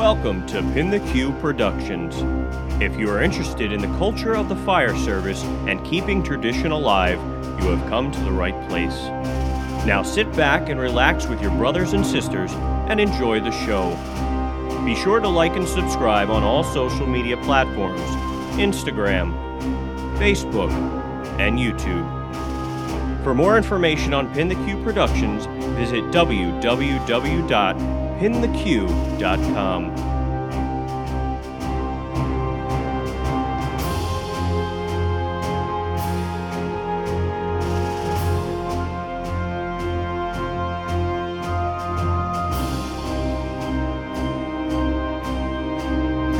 Welcome to Pin the Q Productions. If you are interested in the culture of the fire service and keeping tradition alive, you have come to the right place. Now sit back and relax with your brothers and sisters and enjoy the show. Be sure to like and subscribe on all social media platforms Instagram, Facebook, and YouTube. For more information on Pin the Q Productions, visit www.pintheq.com.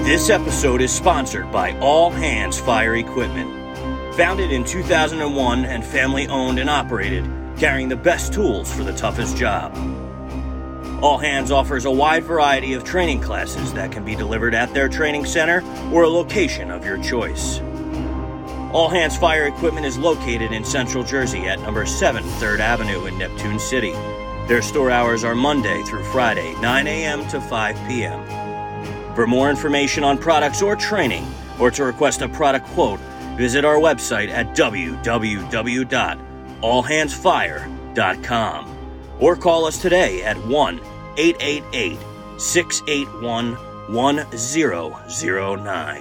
This episode is sponsored by All Hands Fire Equipment. Founded in 2001 and family owned and operated, carrying the best tools for the toughest job. All Hands offers a wide variety of training classes that can be delivered at their training center or a location of your choice. All Hands Fire Equipment is located in Central Jersey at number 7 3rd Avenue in Neptune City. Their store hours are Monday through Friday, 9 a.m. to 5 p.m. For more information on products or training, or to request a product quote, visit our website at www.allhandsfire.com or call us today at 1 888 681 1009.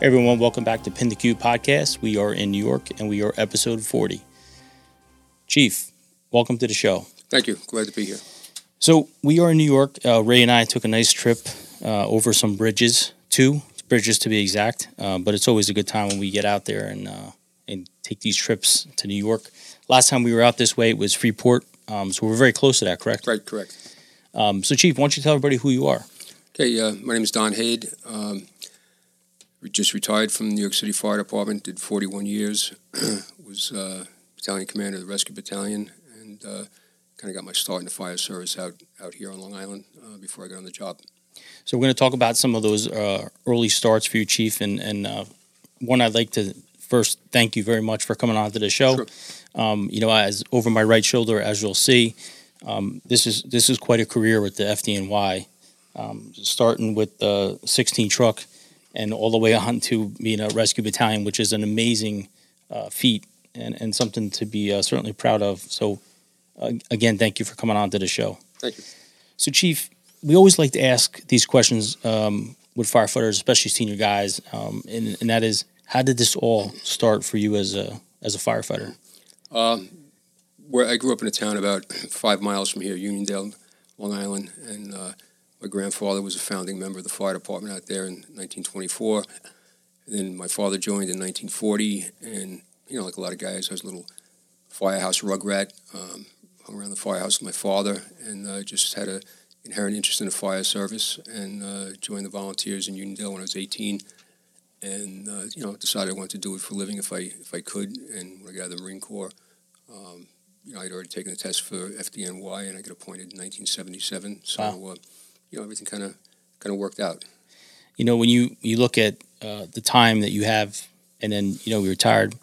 Hey everyone, welcome back to Pin the Q podcast. We are in New York and we are episode 40. Chief, welcome to the show. Thank you. Glad to be here. So we are in New York. Uh, Ray and I took a nice trip uh, over some bridges, two bridges to be exact. Uh, but it's always a good time when we get out there and uh, and take these trips to New York. Last time we were out this way it was Freeport, um, so we're very close to that. Correct? Right, correct. Um, so, Chief, why don't you tell everybody who you are? Okay, uh, my name is Don Hayde. Um, we just retired from the New York City Fire Department. Did 41 years. was uh, battalion commander of the Rescue Battalion, and uh, kind of got my start in the fire service out out here on Long Island uh, before I got on the job. So we're going to talk about some of those uh, early starts for you, Chief, and and uh, one I'd like to first thank you very much for coming on to the show. Sure. Um, you know, as over my right shoulder, as you'll see, um, this is this is quite a career with the FDNY, um, starting with the 16 truck and all the way on to being a rescue battalion, which is an amazing uh, feat and, and something to be uh, certainly proud of. So, uh, again, thank you for coming on to the show. Thank you. So, Chief, we always like to ask these questions um, with firefighters, especially senior guys, um, and, and that is, how did this all start for you as a as a firefighter? Um, where I grew up in a town about five miles from here, Uniondale, Long Island, and uh, my grandfather was a founding member of the fire department out there in 1924. And then my father joined in 1940, and you know, like a lot of guys, I was a little firehouse rug rat. Um, hung around the firehouse with my father, and uh, just had a inherent interest in the fire service, and uh, joined the volunteers in Uniondale when I was 18. And uh, you know, decided I wanted to do it for a living if I if I could. And when I got out of the Marine Corps, um, you know, I'd already taken the test for FDNY, and I got appointed in 1977. So, Wow. uh, you know, everything kind of kind of worked out. You know, when you you look at uh, the time that you have, and then you know we retired,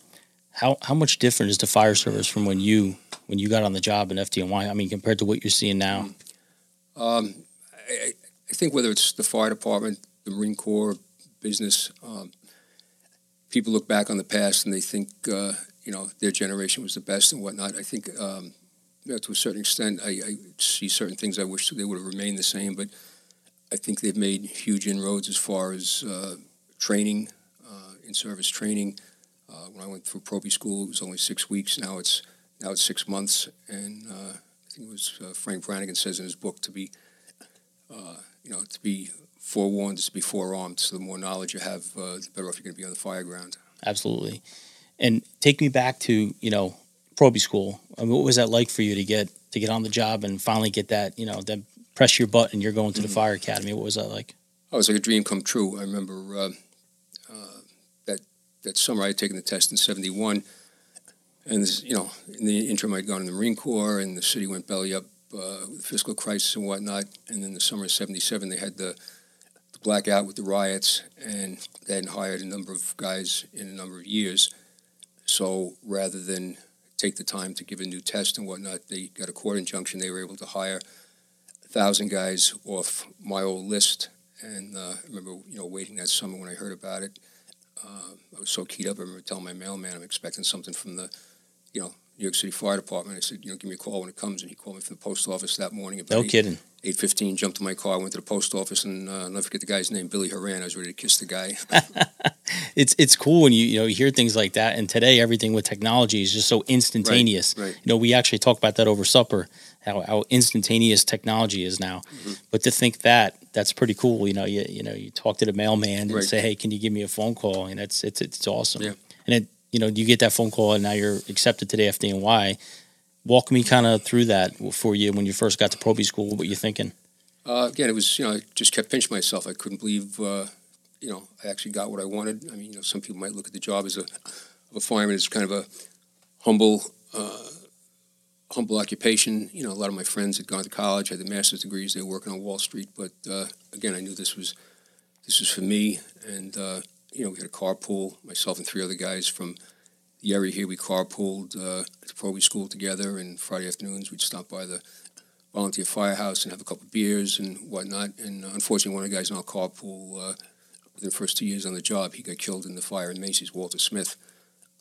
how how much different is the fire service from when you when you got on the job in FDNY? I mean, compared to what you're seeing now. Um, I, I- I think whether it's the fire department, the Marine Corps, business, um, people look back on the past and they think, uh, you know, their generation was the best and whatnot. I think, um, you know, to a certain extent, I, I see certain things I wish they would have remained the same, but I think they've made huge inroads as far as uh, training, uh, in-service training. Uh, when I went through Proby school, it was only six weeks. Now it's now it's six months, and uh, I think it was uh, Frank Brannigan says in his book to be, you know, to be forewarned is to be forearmed. So the more knowledge you have, uh, the better off you're going to be on the fire ground. Absolutely. And take me back to you know Proby school. I mean, what was that like for you to get to get on the job and finally get that you know then press your button you're going to the fire academy? What was that like? Oh, it was like a dream come true. I remember uh, uh, that that summer I had taken the test in '71, and this, you know, in the interim I'd gone in the Marine Corps, and the city went belly up uh, with fiscal crisis and whatnot. And then the summer of '77, they had the, the blackout with the riots, and hadn't hired a number of guys in a number of years. So rather than take the time to give a new test and whatnot, they got a court injunction. They were able to hire a thousand guys off my old list. And uh, I remember, you know, waiting that summer when I heard about it. Uh, I was so keyed up. I remember telling my mailman I'm expecting something from the, you know, New York City Fire Department. I said, you know, give me a call when it comes. And he called me from the post office that morning. About No eight- kidding. 8.15, jumped in my car, went to the post office, and uh, I'll never forget the guy's name, Billy Horan. I was ready to kiss the guy. It's it's cool when you you know you hear things like that. And today everything with technology is just so instantaneous. right. You know, we actually talked about that over supper. How, how instantaneous technology is now. Mm-hmm. But to think that that's pretty cool. You know, you you know you talk to the mailman and Right. say, hey, can you give me a phone call? And that's it's it's awesome. Yeah. And it you know you get that phone call and now you're accepted to the FDNY. Walk me kind of through that for you when you first got to Proby School. What were you thinking? Uh, again, it was, you know, I just kept pinching myself. I couldn't believe, uh, you know, I actually got what I wanted. I mean, you know, some people might look at the job as a, a fireman as kind of a humble, uh, humble occupation. You know, a lot of my friends had gone to college, had the master's degrees, they were working on Wall Street. But uh, again, I knew this was, this was for me. And uh, you know, we had a carpool, myself and three other guys from the area here. We carpooled uh, to Proby School together, and Friday afternoons we'd stop by the volunteer firehouse and have a couple of beers and whatnot. And unfortunately, one of the guys in our carpool, uh, within the first two years on the job, he got killed in the fire in Macy's. Walter Smith,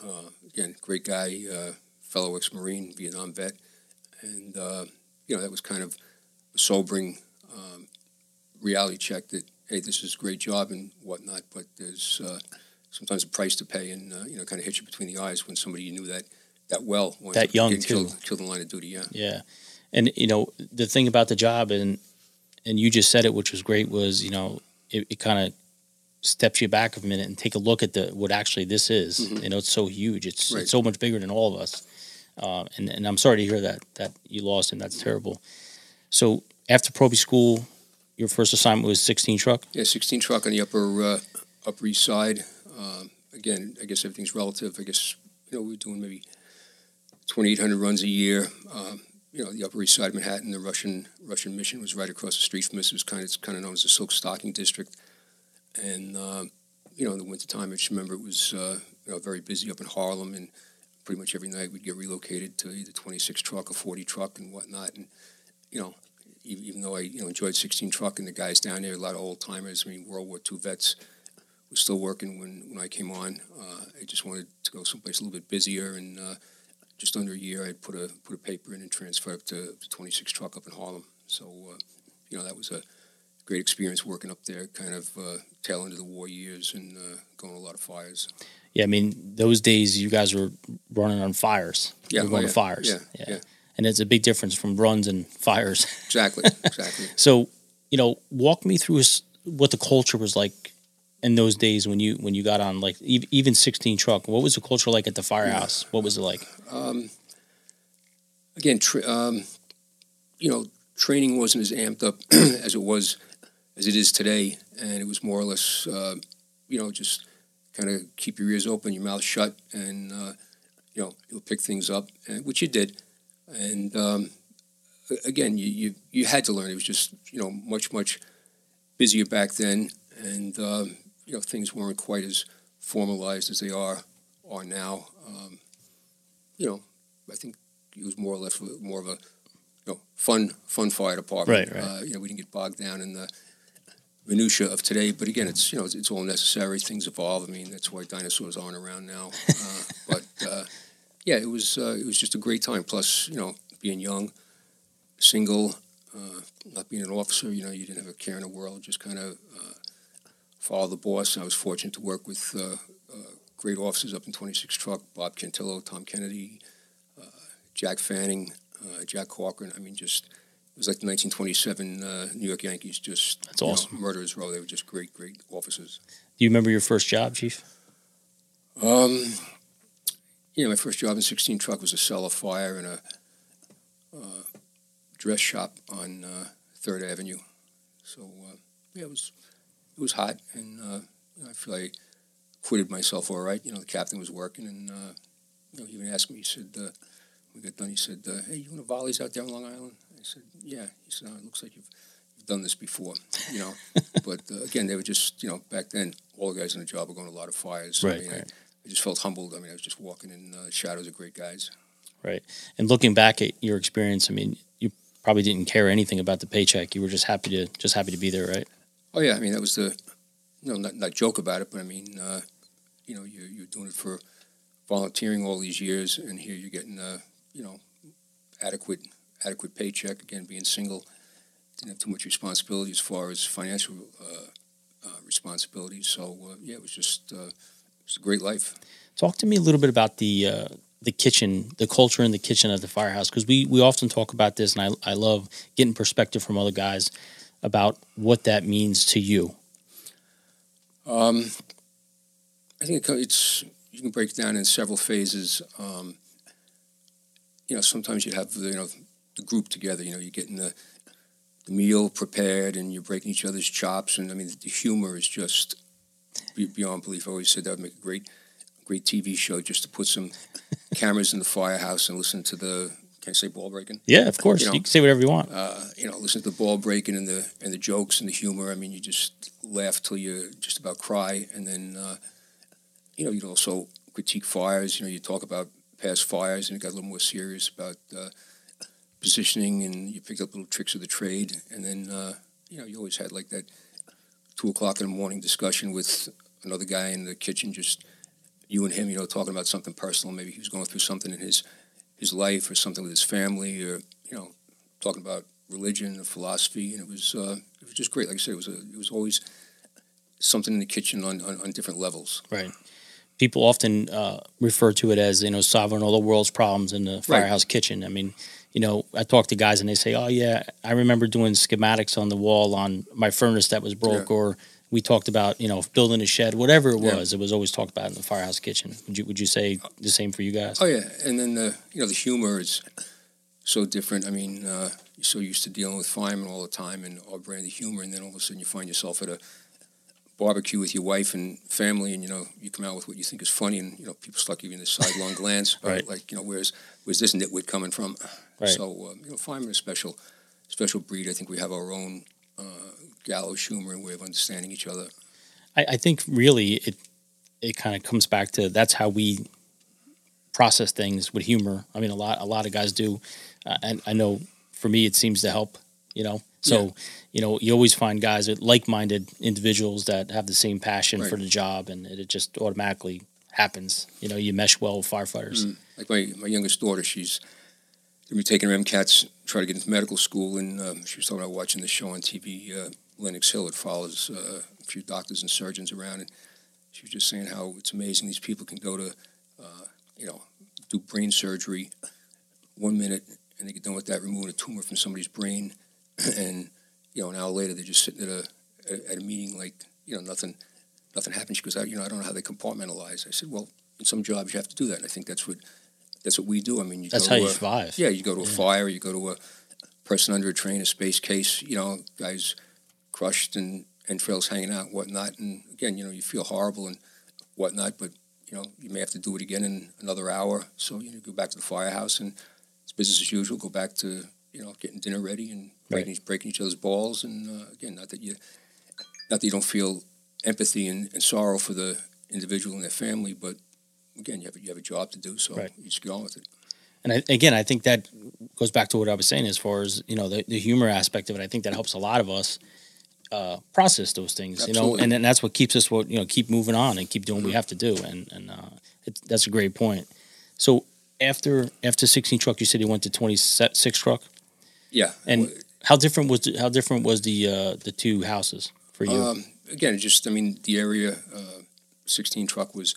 uh, again, great guy, uh, fellow ex-marine, Vietnam vet, and uh, you know that was kind of a sobering um, reality check that hey, this is a great job and whatnot, but there's uh, sometimes a price to pay, and uh, you know, kind of hit you between the eyes when somebody you knew that that well, That young, too. killed, killed in the line of duty. Yeah. Yeah, and you know the thing about the job, and and you just said it, which was great, was you know it, it kind of steps you back a minute and take a look at the what actually this is. Mhm. You know, it's so huge. It's Right. it's so much bigger than all of us. Uh, and and I'm sorry to hear that that you lost him. That's terrible. So after Proby School, your first assignment was 16 truck. Yeah, 16 truck on the upper uh, upper east side. Um, again, I guess everything's relative. I guess you know we were doing maybe 2,800 runs a year. Um, you know, the upper east side of Manhattan, the Russian Russian mission was right across the street from us. It was kind of it's kind of known as the Silk Stocking District. And um, you know, in the wintertime, I just remember it was uh, you know very busy up in Harlem, and pretty much every night we'd get relocated to either 26 truck or 40 truck and whatnot. And you know, even though I you know enjoyed 16 truck and the guys down there, a lot of old timers. I mean, World War II vets were still working when, when I came on. Uh, I just wanted to go someplace a little bit busier, and uh, just under a year, I put a put a paper in and transferred up to, to 26 truck up in Harlem. So uh, you know that was a great experience working up there, kind of uh, tail end of the war years and uh, going to a lot of fires. Yeah, I mean those days you guys were running on fires. Yeah, You were going oh, to yeah, fires. yeah, yeah. And it's a big difference from runs and fires. Exactly, exactly. So, you know, walk me through what the culture was like in those days when you when you got on like even 16 truck. What was the culture like at the firehouse? What was it like? Um, again, tra- um, you know, training wasn't as amped up as it was as it is today, and it was more or less, uh, you know, just kind of keep your ears open, your mouth shut, and uh, you know, you'll pick things up, and, which you did. And um, again, you, you you had to learn. It was just you know much much busier back then, and um, you know things weren't quite as formalized as they are are now. Um, you know, I think it was more or less more of a you know fun fun fire department. Right, right. Uh, you know, we didn't get bogged down in the minutia of today. But again, it's you know it's, it's all necessary. Things evolve. I mean, that's why dinosaurs aren't around now. Uh, but uh, yeah, it was uh, it was just a great time. Plus, you know, being young, single, uh, not being an officer, you know, you didn't have a care in the world. Just kind of uh, follow the boss. I was fortunate to work with uh, uh, great officers up in 26 Truck, Bob Cantillo, Tom Kennedy, uh, Jack Fanning, uh, Jack Corcoran. I mean, just it was like the 1927 uh, New York Yankees. Just That's you know, awesome. murderers row. They were just great, great officers. Do you remember your first job, Chief? Um, you know, my first job in 16 truck was a cellar fire in a uh, dress shop on uh, Third Avenue. So uh, yeah, it was it was hot, and uh, I feel I acquitted myself all right. You know, the captain was working, and uh, you know, he even asked me. He said, uh, "We got done." He said, uh, "Hey, you want to volleys out there on Long Island?" I said, "Yeah." He said, oh, "It looks like you've." you've Done this before, you know, but uh, again, they were just, you know, back then, all the guys in the job were going to a lot of fires. So, I Right, mean, right. I just felt humbled. I mean, I was just walking in the shadows of great guys. Right. And looking back at your experience, I mean, you probably didn't care anything about the paycheck. You were just happy to just happy to be there, right? Oh yeah, I mean that was the, you know, not, not joke about it, but I mean, uh, you know, you're, you're doing it for volunteering all these years, and here you're getting, uh, you know, adequate adequate paycheck. Again, being single, didn't have too much responsibility as far as financial uh, uh, responsibilities. So uh, yeah, it was just it was a great life. Talk to me a little bit about the uh, the kitchen, the culture in the kitchen at the firehouse, because we we often talk about this, and I I love getting perspective from other guys about what that means to you. Um, I think it's you can break it down in several phases. Um, you know, sometimes you have the, you know the group together. You know, you're getting the, the meal prepared and you're breaking each other's chops. And I mean, the humor is just beyond belief. I always said that would make a great, great TV show just to put some cameras in the firehouse and listen to the. Can I say ball breaking? Yeah, of course. You, know, you can say whatever you want. Uh, you know, listen to the ball breaking and the and the jokes and the humor. I mean, you just laugh till you just about cry, and then uh, you know you'd also critique fires. You know, you talk about past fires, and it got a little more serious about uh, positioning, and you picked up little tricks of the trade, and then uh, you know you always had like that two o'clock in the morning discussion with another guy in the kitchen, just you and him, you know, talking about something personal. Maybe he was going through something in his his life or something with his family, or you know, talking about religion or philosophy, and it was uh, it was just great. Like I said, it was a, it was always something in the kitchen on, on, on different levels. Right people often uh, refer to it as you know solving all the world's problems in the firehouse right. kitchen. I mean, you know, I talk to guys and they say, "Oh yeah, I remember doing schematics on the wall on my furnace that was broke," yeah. or we talked about you know building a shed, whatever it was. Yeah. It was always talked about in the firehouse kitchen. Would you would you say the same for you guys? Oh yeah, and then the you know the humor is so different. I mean, uh, you're so used to dealing with firemen all the time and all brand of humor, and then all of a sudden you find yourself at a barbecue with your wife and family, and you know you come out with what you think is funny, and you know people start giving you this sidelong glance, right? Like you know where's where's this nitwit coming from? Right. So uh, you know, firemen a special special breed. I think we have our own uh, gallows humor and way of understanding each other. I, I think really it it kind of comes back to that's how we process things with humor. I mean, a lot a lot of guys do, uh, and I know for me it seems to help. You know, so, yeah. you know, you always find guys that like-minded individuals that have the same passion right. for the job, and it just automatically happens. You know, you mesh well with firefighters. Mm. Like my, my youngest daughter, she's to be taking her MCATs, trying to get into medical school, and um, she was talking about watching the show on TV, uh, Lenox Hill. It follows uh, a few doctors and surgeons around, and she was just saying how it's amazing these people can go to, uh, you know, do brain surgery one minute, and they get done with that, removing a tumor from somebody's brain – and you know, an hour later they're just sitting at a at a meeting like you know nothing nothing happened. She goes, I, you know, I don't know how they compartmentalize. I said, well, in some jobs you have to do that. And I think that's what that's what we do. I mean, you that's how you a, survive. Yeah, you go to a yeah. fire, you go to a person under a train, a space case. You know, guys crushed and entrails hanging out, and whatnot. And again, you know, you feel horrible and whatnot, but you know, you may have to do it again in another hour. So you know, go back to the firehouse and it's business as usual. Go back to you know getting dinner ready and breaking, right. breaking each other's balls. And uh, again, not that you not that you don't feel empathy and, and, sorrow for the individual and their family, but again, you have a, you have a job to do, so right. you just get on with it. And I, again, I think that goes back to what I was saying as far as you know the, the humor aspect of it. I think that helps a lot of us uh, process those things, Absolutely. you know, and then that's what keeps us what you know keep moving on and keep doing mm-hmm. what we have to do. And and uh, it, that's a great point. So after after 16 truck, you said you went to 26 truck. Yeah, and how different was the, how different was the uh, the two houses for you? Um, again, just I mean the area. Uh, Sixteen truck was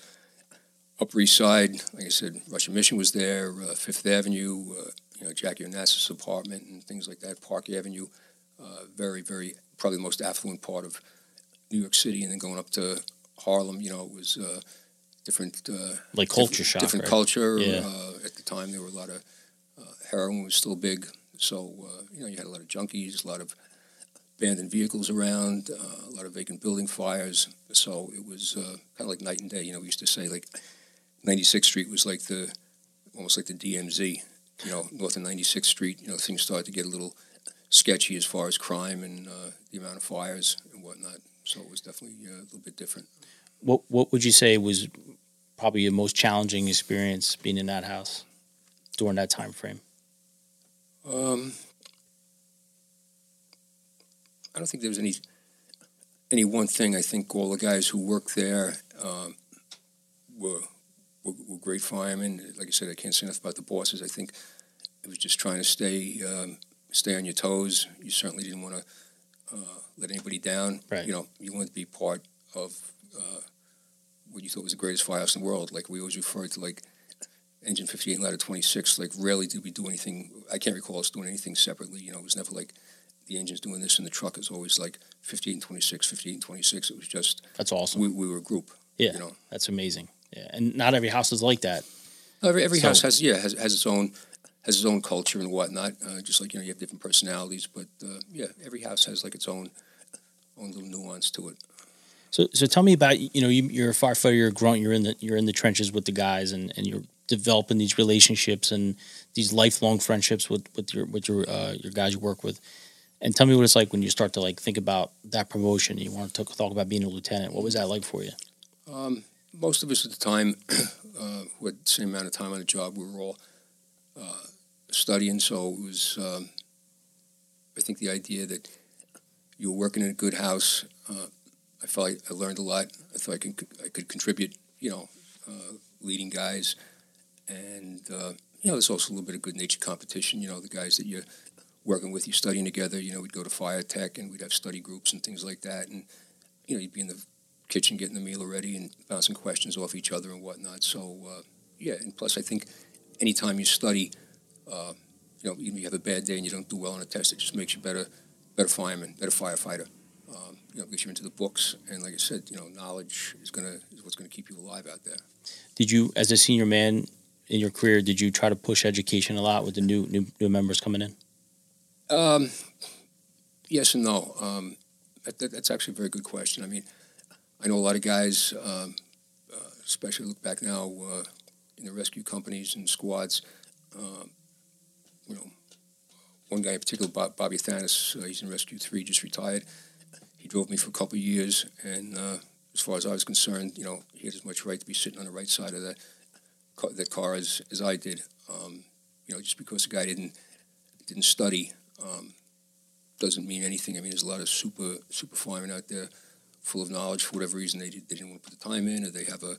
Upper East Side. Like I said, Russian Mission was there. Uh, Fifth Avenue. Uh, you know Jackie Onassis' apartment and things like that. Park Avenue. Uh, very very probably the most affluent part of New York City, and then going up to Harlem. You know it was uh, different like culture shock. Different right? culture. Yeah. at the time, there were a lot of heroin was still big. So, uh, you know, you had a lot of junkies, a lot of abandoned vehicles around, uh, a lot of vacant building fires. So it was uh, kind of like night and day. You know, we used to say like 96th Street was like the, almost like the DMZ. You know, north of 96th Street, you know, things started to get a little sketchy as far as crime and uh, the amount of fires and whatnot. So it was definitely uh, a little bit different. What What would you say was probably your most challenging experience being in that house during that time frame? Um, I don't think there was any any one thing. I think all the guys who worked there um, were, were were great firemen. Like I said, I can't say enough about the bosses. I think it was just trying to stay um, stay on your toes. You certainly didn't want to uh, let anybody down. Right. You know, you wanted to be part of uh, what you thought was the greatest firehouse in the world. Like we always referred to, like engine 58 and ladder 26. Like rarely did we do anything. I can't recall us doing anything separately. You know, it was never like the engine's doing this and the truck is always like 58 and 26, 58 and 26. It was just That's awesome. we, we were a group. yeah, You know, that's amazing. Yeah, and not every house is like that. every, every So- house has yeah has, has its own has its own culture and whatnot. Uh, just like you know you have different personalities, but uh, yeah, every house has like its own own little nuance to it. So, so tell me about you know you, you're a firefighter, you're a grunt, you're in the you're in the trenches with the guys, and, and you're developing these relationships and these lifelong friendships with with your with your uh, your guys you work with. And tell me what it's like when you start to like think about that promotion. You want to talk about being a lieutenant. What was that like for you? Um, most of us at the time, uh, who had the same amount of time on the job, we were all uh, studying. So it was, um, I think, the idea that you were working in a good house. Uh, I felt like I learned a lot. I thought I could, I could contribute, you know, uh, leading guys. And, uh, you know, there's also a little bit of good natured competition. You know, the guys that you're working with, you're studying together. You know, we'd go to fire tech and we'd have study groups and things like that. And, you know, you'd be in the kitchen getting the meal ready and bouncing questions off each other and whatnot. So, uh, yeah, and plus, I think anytime you study, uh, you know, even if you have a bad day and you don't do well on a test, it just makes you better, better fireman, better firefighter. Um, you know, gets you into the books, and like I said, you know, knowledge is gonna is what's gonna keep you alive out there. Did you, as a senior man in your career, did you try to push education a lot with the new new, new members coming in? Um, yes and no. Um, that, that, that's actually a very good question. I mean, I know a lot of guys, um, uh, especially look back now uh, in the rescue companies and squads. Um, you know, one guy in particular, Bob, Bobby Thanis, uh, he's in Rescue Three, just retired. He drove me for a couple of years, and uh, as far as I was concerned, you know, he had as much right to be sitting on the right side of the car, that car as, as I did. Um, you know, just because the guy didn't didn't study um, doesn't mean anything. I mean, there's a lot of super super firemen out there full of knowledge for whatever reason they, did, they didn't want to put the time in, or they have a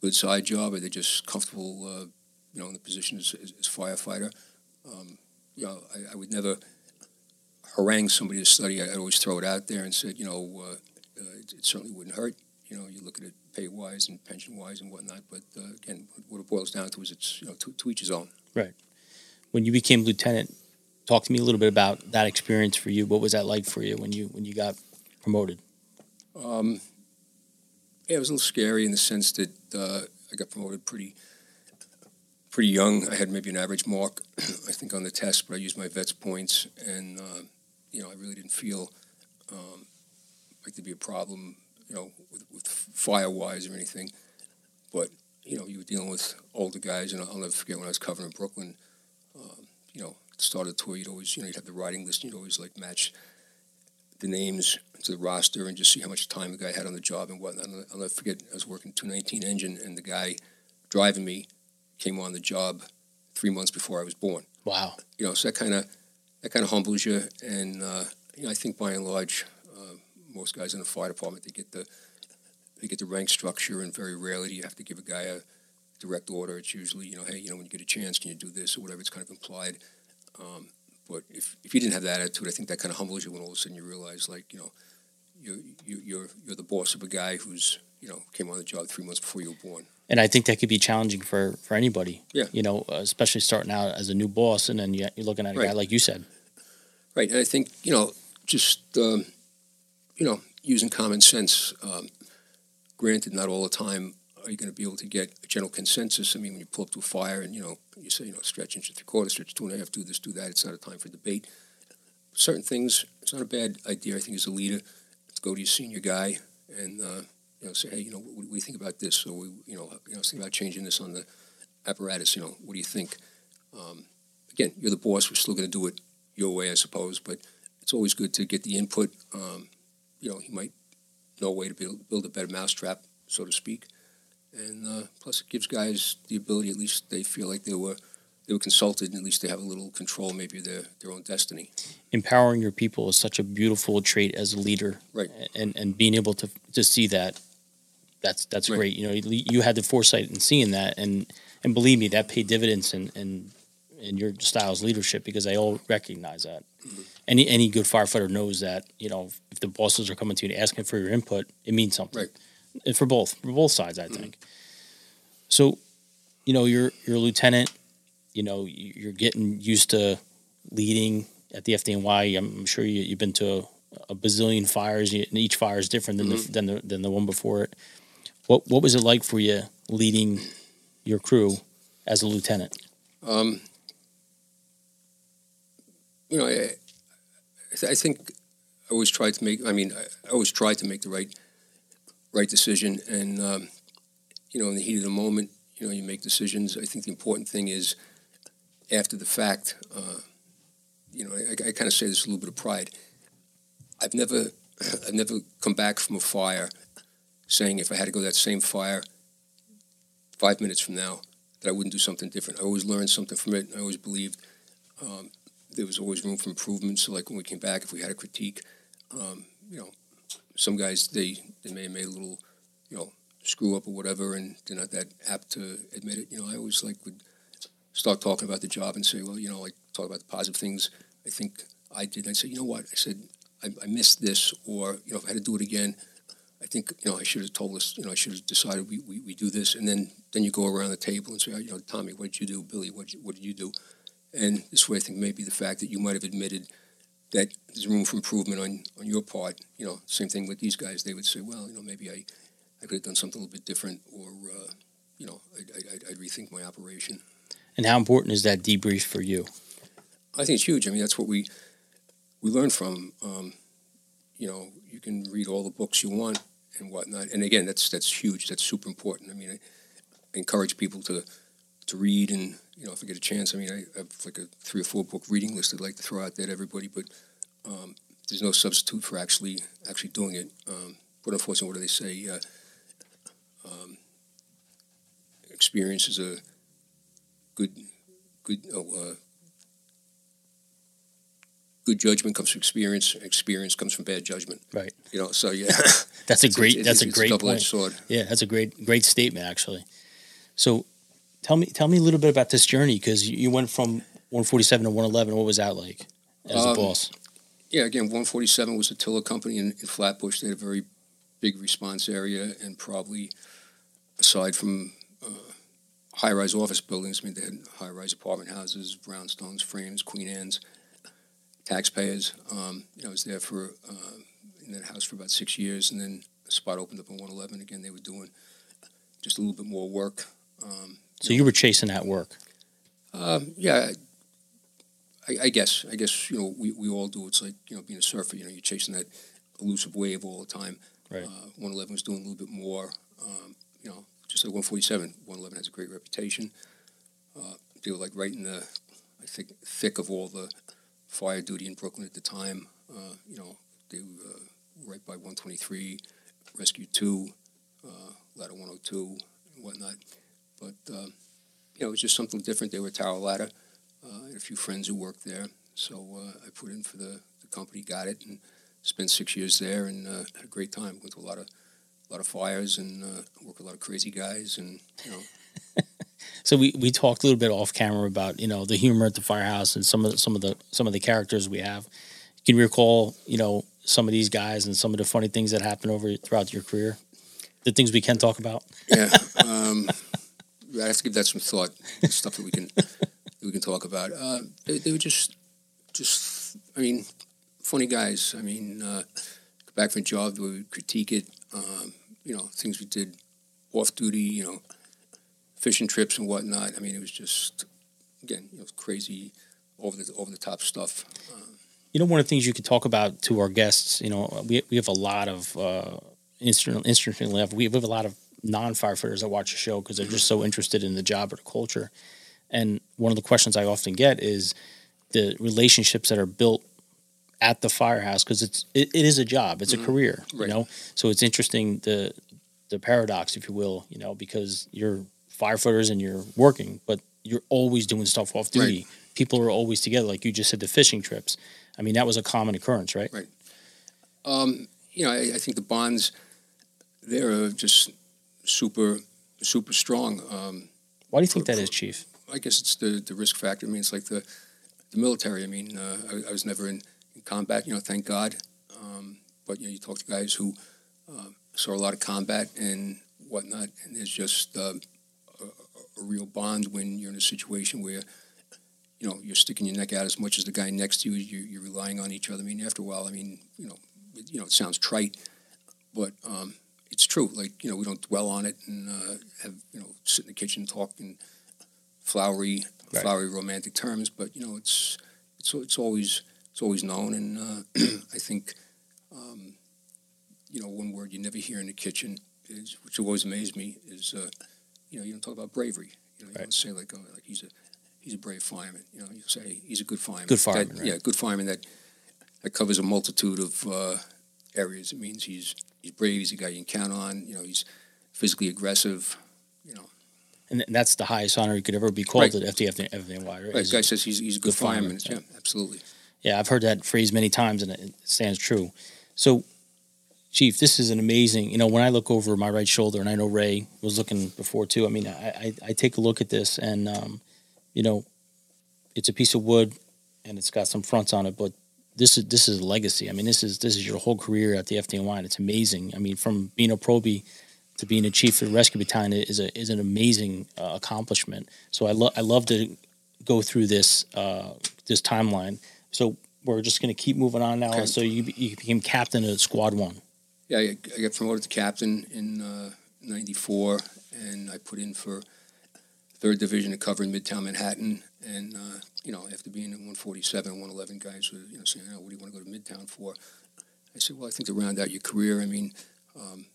good side job, or they're just comfortable, uh, you know, in the position as, as, as firefighter. Um, you know, I, I would never harangue somebody to study. I'd always throw it out there and said, you know, uh, uh, it, it certainly wouldn't hurt. You know, you look at it pay wise and pension wise and whatnot. But uh, again, what it boils down to is it's you know to, to each his own. Right. When you became lieutenant, talk to me a little bit about that experience for you. What was that like for you when you when you got promoted? Um, yeah, it was a little scary in the sense that uh, I got promoted pretty pretty young. I had maybe an average mark, I think, on the test, but I used my vets points, and uh, you know, I really didn't feel um, like there'd be a problem, you know, with, with fire wise or anything. But you know, you were dealing with older guys, and I'll never forget when I was covering Brooklyn. Um, you know, start the tour, you'd always, you know, you'd have the riding list, and you'd always like match the names to the roster and just see how much time the guy had on the job and whatnot. And I'll never forget, I was working 219 engine, and the guy driving me came on the job three months before I was born. Wow. You know, so that kind of that kind of humbles you. And uh, you know, I think by and large, uh, most guys in the fire department they get the they get the rank structure, and very rarely do you have to give a guy a direct order. It's usually you know, hey, you know, when you get a chance, can you do this or whatever? It's kind of implied. Um, but if, if you didn't have that attitude, I think that kind of humbles you when all of a sudden you realize, like, you know, you're, you, you're, you're the boss of a guy who's, you know, came on the job three months before you were born. And I think that could be challenging for for anybody. Yeah. You know, uh, especially starting out as a new boss, and then you- you're looking at a guy like you said. Right. And I think, you know, just, um, you know, using common sense, um, granted, not all the time are you going to be able to get a general consensus. I mean, when you pull up to a fire and, you know, you say, you know, stretch inch and three quarters, stretch two and a half, do this, do that, it's not a time for debate. Certain things, it's not a bad idea, I think, as a leader, to go to your senior guy and, uh, you know, say, hey, you know, what, do you think about this? Or, we, you know, you know, think about changing this on the apparatus, you know, what do you think? Um, again, you're the boss, we're still going to do it your way, I suppose, but it's always good to get the input. Um, you know, he might know a way to build, build a better mousetrap, so to speak. And uh, plus, it gives guys the ability, at least they feel like they were they were consulted, and at least they have a little control, maybe their their own destiny. Empowering your people is such a beautiful trait as a leader, Right. And and being able to to see that, that's that's Right. great. You know, you, had the foresight in seeing that, and and believe me, that paid dividends in in, in your style's leadership because they all recognize that. Mm-hmm. Any any good firefighter knows that. You know, if the bosses are coming to you and asking for your input, it means something. Right. And for both for both sides, Mm-hmm. I think. So, you know, you're you're a lieutenant. You know, you- you're getting used to leading at the FDNY. I'm sure you, you've been to a, a bazillion fires, and each fire is different than Mm-hmm. the than the than the one before it. What what was it like for you leading your crew as a lieutenant? Um, you know, I, I think I always tried to make. I mean, I I always tried to make the right right decision, and um, you know, in the heat of the moment, you know, you make decisions. I think the important thing is after the fact. Uh, you know, I, I kind of say this a little bit of pride. I've never, I've never come back from a fire saying if I had to go to that same fire five minutes from now, that I wouldn't do something different. I always learned something from it. and I always believed um, there was always room for improvement. So, like when we came back, if we had a critique, um, you know, some guys they they may made a little, you know, screw up or whatever, and they're not that apt to admit it. You know, I always like would start talking about the job and say, well, you know, like talk about the positive things. I think I did. I said, you know what? I said I, I missed this, or you know, if I had to do it again. I think you know I should have told us. You know I should have decided we, we, we do this, and then then you go around the table and say, oh, you know, Tommy, what did you do? Billy, what did you, what did you do? And this way, I think maybe the fact that you might have admitted that there's room for improvement on, on your part. You know, same thing with these guys. They would say, well, you know, maybe I, I could have done something a little bit different, or uh, you know, I, I, I'd rethink my operation. And how important is that debrief for you? I think it's huge. I mean, that's what we we learn from. Um, you know, you can read all the books you want and whatnot, and again, that's that's huge. That's super important. I mean, I, I encourage people to to read, and you know, if I get a chance, I mean, I have like a three or four book reading list I'd like to throw out there to everybody, but um, there's no substitute for actually actually doing it. Um, but unfortunately, what do they say? Uh, um, experience is a good good. Oh, uh, good judgment comes from experience. Experience comes from bad judgment. Right. You know, so yeah, That's a great. it's- that's a great point. sword. Yeah, that's a great great statement actually. So, tell me tell me a little bit about this journey because you, went from 147 to 111. What was that like as a Um, boss? Yeah, again, 147 was a tiller company in, in Flatbush. They had a very big response area, and probably aside from uh, high-rise office buildings, I mean, they had high-rise apartment houses, brownstones, frames, Queen Anne's, taxpayers. Um, you know, I was there for uh, in that house for about six years, and then a spot opened up in 111. Again, they were doing just a little bit more work. Um, So you were chasing that work. um, yeah, I, I guess. I guess you know we, we all do. It's like you know being a surfer. You know, you're chasing that elusive wave all the time. Right. Uh, 111 was doing a little bit more. Um, you know, just like 147. 111 has a great reputation. Uh, they were like right in the, I think, thick of all the fire duty in Brooklyn at the time. Uh, you know, they were uh, right by 123, Rescue 2, uh, Ladder 102, and whatnot. But uh, you know, it was just something different. They were Tower Ladder. Uh, had a few friends who worked there, so uh, I put in for the, the company, got it, and spent six years there, and uh, had a great time. Went to a lot of a lot of fires and uh, worked with a lot of crazy guys, and you know, So we, we talked a little bit off camera about you know the humor at the firehouse and some of the, some of the some of the characters we have. Can you recall you know some of these guys and some of the funny things that happened over throughout your career? The things we can talk about. yeah. Um, I have to give that some thought. Stuff that we can that we can talk about. Uh, they, they were just just I mean, funny guys. I mean, uh, back from job, we would critique it. Um, you know, things we did off duty. You know, fishing trips and whatnot. I mean, it was just again, you know, crazy, over the over the top stuff. You know, one of the things you could talk about to our guests, you know, we, we have a lot of, uh, instrument level, we have a lot of non firefighters that watch the show because they're just so interested in the job or the culture. And one of the questions I often get is the relationships that are built at the firehouse because it's it, it is a job, it's a career, Right. you know. So it's interesting the the paradox, if you will, you know, because you're firefighters and you're working, but you're always doing stuff off duty. Right. People are always together, like you just said, the fishing trips. I mean, that was a common occurrence, right? Right. Um, you know, I, I think the bonds there are just super, super strong. Um, Why do you think that is, Chief? I guess it's the, the risk factor. I mean, it's like the, the military. I mean, uh, I, I was never in, in combat, you know, thank God. Um, but, you know, you talk to guys who uh, saw a lot of combat and whatnot, and there's just uh, a, a real bond when you're in a situation where, you know, you're sticking your neck out as much as the guy next to you. You're, you're relying on each other. I mean, after a while, I mean, you know, it, you know, it sounds trite, but um, it's true. Like, you know, we don't dwell on it and uh, have, you know, sit in the kitchen talk in flowery, Right. flowery romantic terms, but, you know, it's, it's, it's always, it's always known. And uh, I think, um, you know, one word you never hear in the kitchen is, which always amazed me, is, uh, you know, you don't talk about bravery. You know, you Right. don't say like, oh, like he's a, he's a brave fireman. You know, you say he's a good fireman. Good fireman, That- right. Yeah, good fireman that, that covers a multitude of uh, areas. It means he's he's brave. He's a guy you can count on. You know, he's physically aggressive. You know, And that's the highest honor you could ever be called Right. at FDF FDNY, right? right, guy says he's he's a good, good fireman. fireman, Yeah, absolutely. Yeah, I've heard that phrase many times, and it it stands true. So, Chief, this is an amazing. You know, when I look over my right shoulder, and I know Ray was looking before too. I mean, I I, I take a look at this, and um, you know, it's a piece of wood, and it's got some fronts on it, but this is this is a legacy. I mean, this is this is your whole career at the FDNY, and it's amazing. I mean, from being a probie to being a chief of the rescue battalion is a is an amazing uh, accomplishment. So I love I love to go through this uh, this timeline. So we're just going to keep moving on now. Okay. So you you became captain of Squad One. Yeah, I, I got promoted to captain in '94, and I put in for third division to cover in Midtown Manhattan. And uh, you know, after being in 147, 111, guys were you know saying, oh, "What do you want to go to Midtown for?" I said, "Well, I think to round out your career, I mean, um,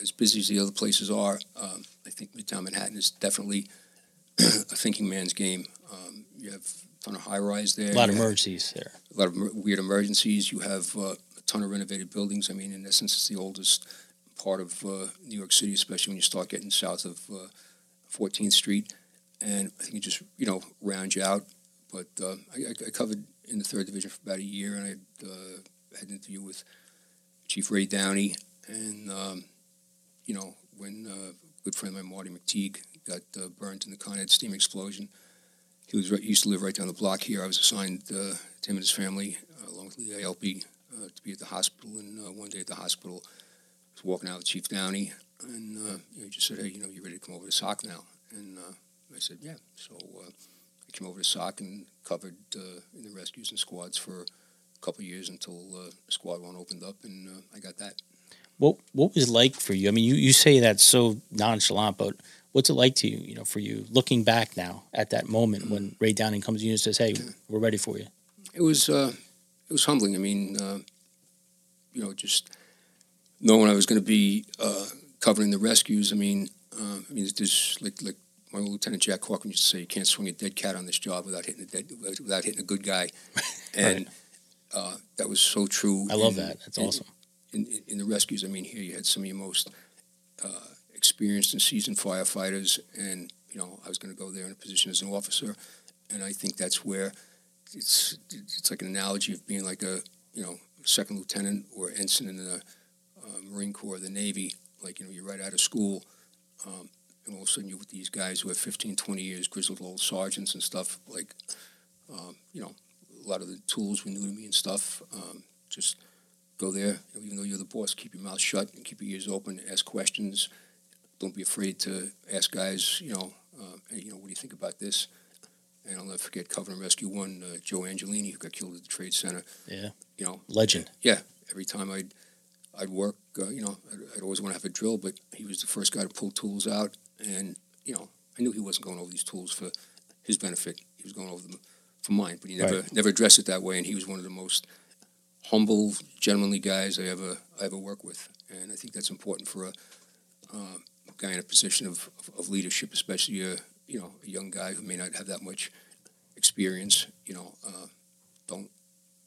as busy as the other places are, um, I think Midtown Manhattan is definitely a thinking man's game. Um, you have a ton of high rise there. A lot of emergencies there. a lot of weird emergencies. You have uh, a ton of renovated buildings. I mean, in essence, it's the oldest part of uh, New York City, especially when you start getting south of uh, 14th Street. And I think it just, you know, rounds you out. But uh, I, I- covered in the third division for about a year, and I uh, had an interview with Chief Ray Downey. And, um, you know, when uh, a good friend of mine, Marty McTeague, got uh, burned in the Con Ed steam explosion, he was right, he used to live right down the block here. I was assigned uh, to him and his family, uh, along with the ALP, to be at the hospital. And one day at the hospital, I was walking out with Chief Downey, and you know, he just said, "Hey, you know, you ready to come over to SOC now?" And I said, "Yeah." So came over to SOC and covered uh, in the rescues and squads for a couple of years until uh, Squad One opened up, and uh, I got that. What what was it like for you? I mean, you, you say that so nonchalant, but what's it like to you? You know, for you looking back now at that moment when Ray Downey comes to you and says, "Hey, we're ready for you." it was uh, it was humbling. I mean, uh, you know, just knowing I was going to be uh, covering the rescues. I mean, uh, I mean, there's like like my Lieutenant Jack Hawkins used to say, you can't swing a dead cat on this job without hitting a dead without hitting a good guy, and uh, that was so true. I love that. That's in- awesome. In, in, in the rescues, I mean, here you had some of your most uh, experienced and seasoned firefighters, and you know, I was going to go there in a position as an officer, and I think that's where it's it's like an analogy of being like a you know second lieutenant or ensign in the uh, Marine Corps, or the Navy. Like you know, you're right out of school, um, and all of a sudden you're with these guys who have 15, 20 years, grizzled old sergeants and stuff. Like um, you know, a lot of the tools were new to me and stuff. Um, just go there, you know, even though you're the boss, keep your mouth shut and keep your ears open, ask questions. Don't be afraid to ask guys, you know, uh, hey, you know, what do you think about this? And I'll never forget Covenant Rescue One, uh, Joe Angelini, who got killed at the Trade Center. Yeah, You know, legend. yeah, every time I'd I'd work, uh, you know, I'd, I'd always want to have a drill, but he was the first guy to pull tools out, and you know, I knew he wasn't going over these tools for his benefit. He was going over them for mine, but he never never addressed it that way, and he was one of the most humble, gentlemanly guys I ever I ever work with, and I think that's important for a, uh, guy in a position of, of, of leadership, especially a you know a young guy who may not have that much experience. You know, uh, don't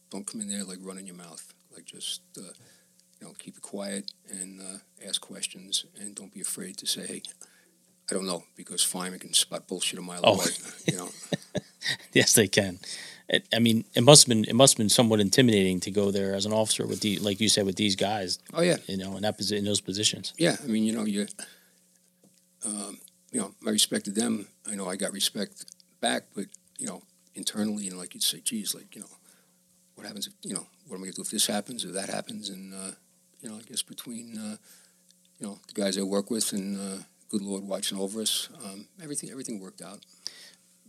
don't come in there like running your mouth. Like just uh, you know keep it quiet and uh, ask questions, and don't be afraid to say, hey, I don't know because firemen can spot bullshit a mile Oh. away. You know, Yes, they can. It, I mean, it must have been it must have been somewhat intimidating to go there as an officer with the like you said with these guys. oh yeah, You know, in that posi- in those positions. yeah. I mean, you know, you, um, you know, I respected them. I know I got respect back, but you know, internally, you know, like you'd say, geez, like you know, what happens if you know, what am I going to do if this happens or that happens? And uh, you know, I guess between uh, you know the guys I work with and uh, good Lord watching over us, um, everything everything worked out.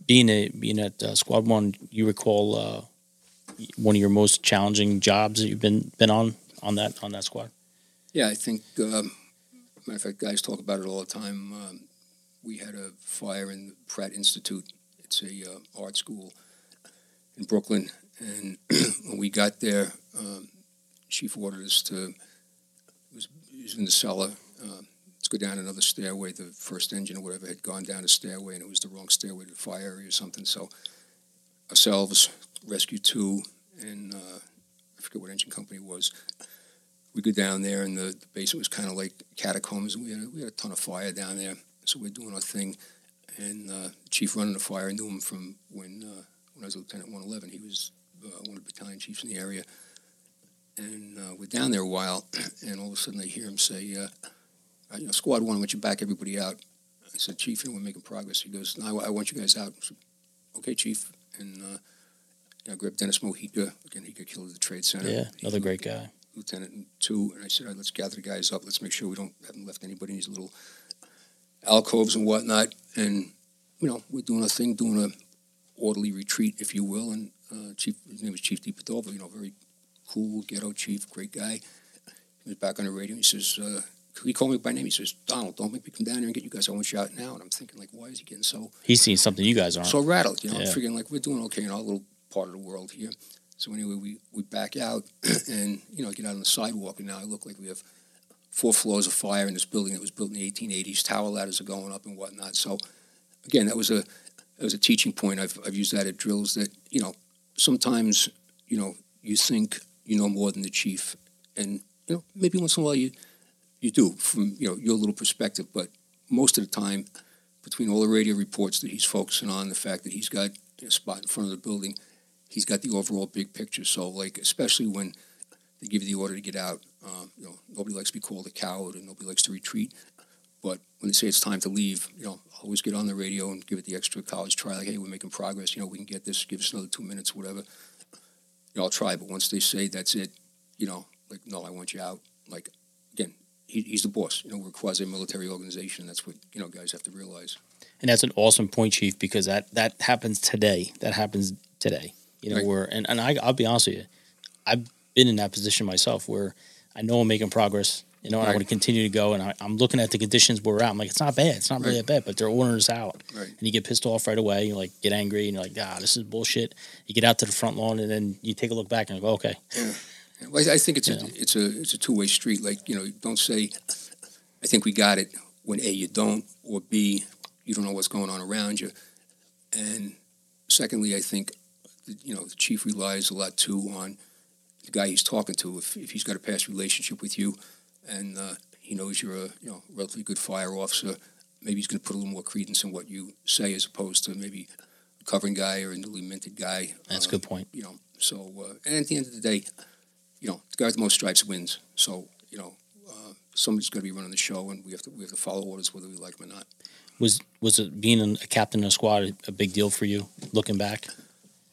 Being a being at uh, Squad One, you recall uh, one of your most challenging jobs that you've been been on on that on that squad. Yeah, I think, um, matter of fact, guys talk about it all the time. Um, we had a fire in the Pratt Institute. It's a uh, art school in Brooklyn, and when we got there, um, chief ordered us to. It was, it was in the cellar. Let's go down another stairway. The first engine or whatever had gone down a stairway, and it was the wrong stairway to the fire area or something. So ourselves, Rescue Two, and uh, I forget what engine company it was we go down there, and the, the basement was kind of like catacombs, and we had, a, we had a ton of fire down there. So we're doing our thing, and uh, the chief running the fire, I knew him from when uh, when I was Lieutenant 111. He was uh, one of the battalion chiefs in the area, and uh, we're down there a while, and all of a sudden I hear him say, uh, "You know, Squad One, I want you back everybody out." I said, "Chief, you know, we're making progress." He goes, "No, I, I want you guys out." I said, "Okay, Chief," and uh, you know, I grabbed Dennis Mojica. Again, he got killed at the Trade Center. Yeah, He- another great guy. lieutenant two, and I said, All right, let's gather the guys up. Let's make sure we don't haven't left anybody in these little alcoves and whatnot. And you know, we're doing a thing, doing a orderly retreat, if you will. And uh, Chief, his name was Chief DiPadova, you know, very cool ghetto chief, great guy. He was back on the radio. He says, uh, he called me by name. He says, Donald, don't make me come down here and get you guys. I want you out now. And I'm thinking, like, why is he getting so He's seeing something you guys aren't. so rattled, you know, I'm Yeah. figuring like we're doing okay in our little part of the world here. So anyway, we, we back out and, you know, get out on the sidewalk and now I look like we have four floors of fire in this building that was built in the 1880s. Tower ladders are going up and whatnot. So again, that was a, that was a teaching point. I've, I've used that at drills that, you know, sometimes, you know, you think you know more than the chief and, you know, maybe once in a while you, you do from, you know, your little perspective, but most of the time, between all the radio reports that he's focusing on, the fact that he's got a spot in front of the building, he's got the overall big picture. So, like, especially when they give you the order to get out, um, you know, nobody likes to be called a coward and nobody likes to retreat. But when they say it's time to leave, you know, always get on the radio and give it the extra college try. Like, hey, we're making progress. You know, we can get this. Give us another two minutes, whatever. You know, I'll try. But once they say that's it, you know, like, no, I want you out. Like, he, he's the boss. You know, we're a quasi-military organization. That's what you know guys have to realize. And that's an awesome point, Chief, because that that happens today. That happens today. You know, Right. where and, and I I'll be honest with you, I've been in that position myself where I know I'm making progress. You know, and I want to continue to go, and I, I'm looking at the conditions where we're at. I'm like, it's not bad. It's not really Right. that bad, but they're ordering us out, Right. and you get pissed off right away. You like get angry, and you're like, ah, this is bullshit. You get out to the front lawn, and then you take a look back and go, okay, Well, I I think it's a it's a it's a two way street. Like you know, don't say, "I think we got it," when a you don't, or b you don't know what's going on around you. And secondly, I think you know the chief relies a lot too on the guy he's talking to. If if he's got a past relationship with you, and uh, he knows you're a you know relatively good fire officer, maybe he's going to put a little more credence in what you say as opposed to maybe a covering guy or a newly minted guy. that's a Uh, good point. you know. So, uh, and at the end of the day, you know, the guy with the most stripes wins. So, you know, uh, somebody's going to be running the show, and we have to we have to follow orders whether we like them or not. Was was it being a captain in a squad a, big deal for you? Looking back,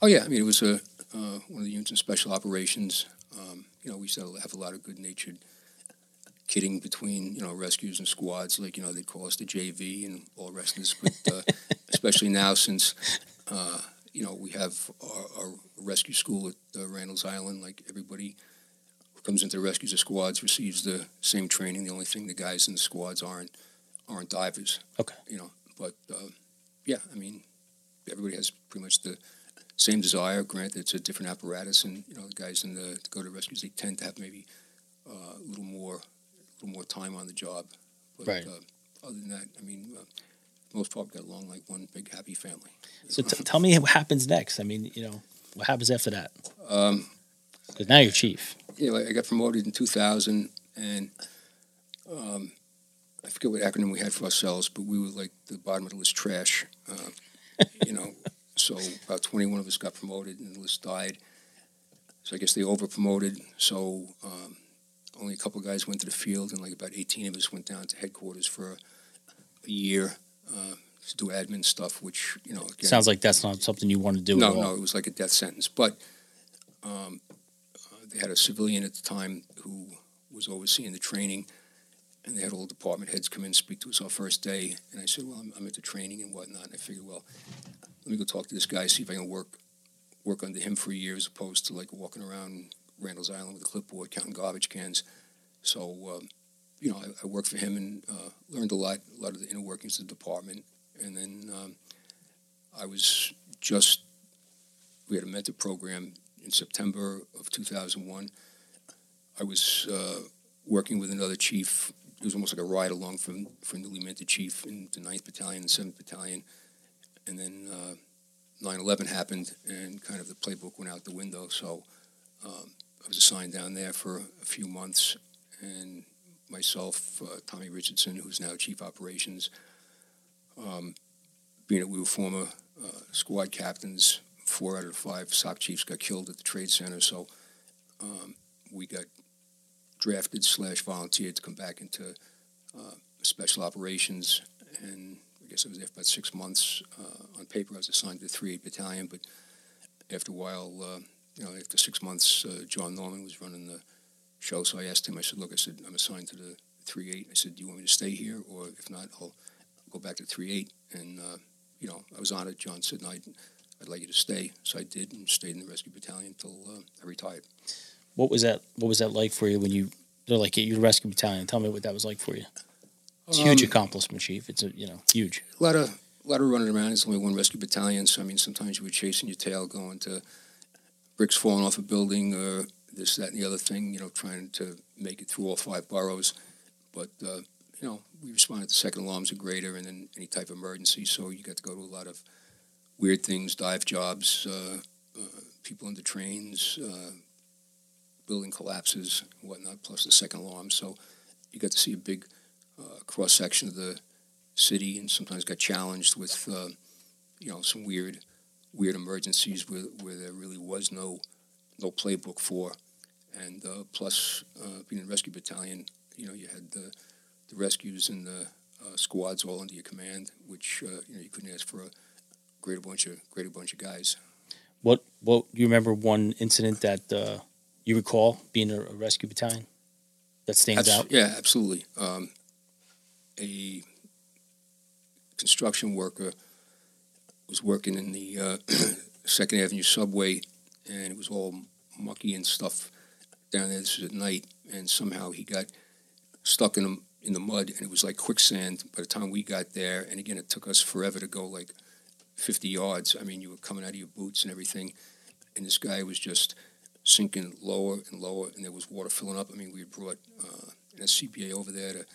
Oh yeah, I mean, it was a uh, one of the units in special operations. Um, you know, we used to have a lot of good natured kidding between you know rescues and squads. Like you know, they'd call us the JV and all the rest of this. But uh, especially now, since uh, you know we have our, our rescue school at uh, Randall's Island, like everybody comes into the rescues or squads receives the same training. The only thing the guys in the squads aren't aren't divers. Okay. You know, but uh, yeah, I mean, everybody has pretty much the same desire. Granted, it's a different apparatus, and you know, the guys in the to go to rescues they tend to have maybe uh, a little more, a little more time on the job. But Right. uh, other than that, I mean, uh, most part got along like one big happy family. so t- tell me what happens next. I mean, you know, what happens after that? Um, Because now you're chief. You know, I got promoted in 2000, and um, I forget what acronym we had for ourselves, but we were like the bottom of the list trash. Uh, you know, so about 21 of us got promoted and the list died. So I guess they over promoted. So um, only a couple guys went to the field, and like about 18 of us went down to headquarters for a, year uh, to do admin stuff, which, you know, again, Sounds like that's not something you want to do no, at all. no, it was like a death sentence. But um, they had a civilian at the time who was overseeing the training, and they had all the department heads come in and speak to us our first day. And I said, "Well, I'm, I'm into training and whatnot." And I figured, well, let me go talk to this guy, see if I can work work under him for a year, as opposed to like walking around Randall's Island with a clipboard counting garbage cans. So, um, you know, I, I worked for him and uh, learned a lot, a lot of the inner workings of the department. And then um, I was just we had a mentor program in September of 2001. I was uh, working with another chief. It was almost like a ride along from, from newly minted chief in the 9th Battalion and 7th Battalion. And then uh, 9-11 happened and kind of the playbook went out the window. So um, I was assigned down there for a few months. And myself, uh, Tommy Richardson, who's now chief operations, um, being that we were former uh, squad captains, four out of five SOC chiefs got killed at the Trade Center. So um, we got drafted slash volunteered to come back into uh, special operations. And I guess I was there about six months. Uh, on paper, I was assigned to the 3 8 Battalion, but after a while, uh, you know, after six months, uh, John Norman was running the show. So I asked him, I said, look, I said, I'm assigned to the 3 8. I said, do you want me to stay here? Or if not, I'll go back to 3 8. And, uh, you know, I was honored. John said, no, I'd, I'd like you to stay. So I did and stayed in the rescue battalion until uh, I retired. What was that? What was that like for you when you they're like your rescue battalion? Tell me what that was like for you. It's a huge Um, accomplishment, chief. It's a you know huge. a lot of a lot of running around. It's only one rescue battalion, so I mean, sometimes you were chasing your tail, going to bricks falling off a building, or this, that, and the other thing. You know, trying to make it through all five boroughs. But uh, you know, we responded to second alarms and greater, and then any type of emergency. So you got to go to a lot of weird things, dive jobs, uh, uh, people under trains, uh, building collapses, whatnot. Plus the second alarm. So you got to see a big uh, cross section of the city and sometimes got challenged with, uh, you know, some weird, weird emergencies where, where there really was no, no playbook for. And plus, being in a rescue battalion, you know, you had the, the rescues and the uh, squads all under your command, which uh, you know you couldn't ask for a greater bunch of greater bunch of guys. What what you remember one incident that uh, you recall being a, a rescue battalion that stands Abs- out? Yeah, absolutely. Um, a construction worker was working in the uh, Second Avenue subway, and it was all mucky and stuff down there. This was at night, and somehow he got stuck in the, in the mud, and it was like quicksand. By the time we got there, and again, it took us forever to go like 50 yards. I mean, you were coming out of your boots and everything, and this guy was just sinking lower and lower, and there was water filling up. I mean, we had brought uh, an SCBA over there to